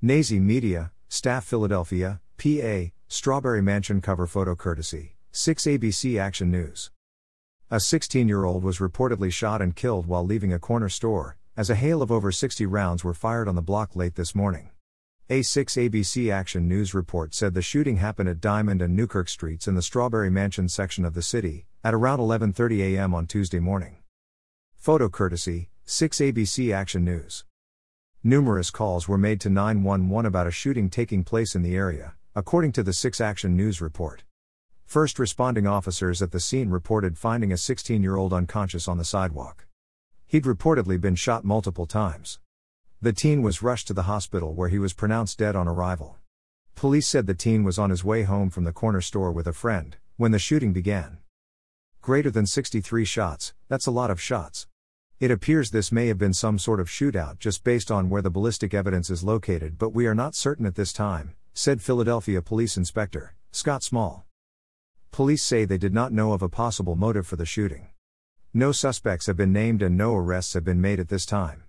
Nazy Media, Staff Philadelphia, PA, Strawberry Mansion cover photo courtesy, 6 ABC Action News. A 16 year old was reportedly shot and killed while leaving a corner store, as a hail of over 60 rounds were fired on the block late this morning. A 6 ABC Action News report said the shooting happened at Diamond and Newkirk Streets in the Strawberry Mansion section of the city, at around 11:30 a.m. on Tuesday morning. Photo courtesy 6 ABC Action News. Numerous calls were made to 911 about a shooting taking place in the area, according to the 6 Action News report. First responding officers at the scene reported finding a 16 year old unconscious on the sidewalk. He'd reportedly been shot multiple times. The teen was rushed to the hospital where he was pronounced dead on arrival. Police said the teen was on his way home from the corner store with a friend when the shooting began. Greater than 63 shots, that's a lot of shots. It appears this may have been some sort of shootout just based on where the ballistic evidence is located, but we are not certain at this time, said Philadelphia Police Inspector Scott Small. Police say they did not know of a possible motive for the shooting. No suspects have been named and no arrests have been made at this time.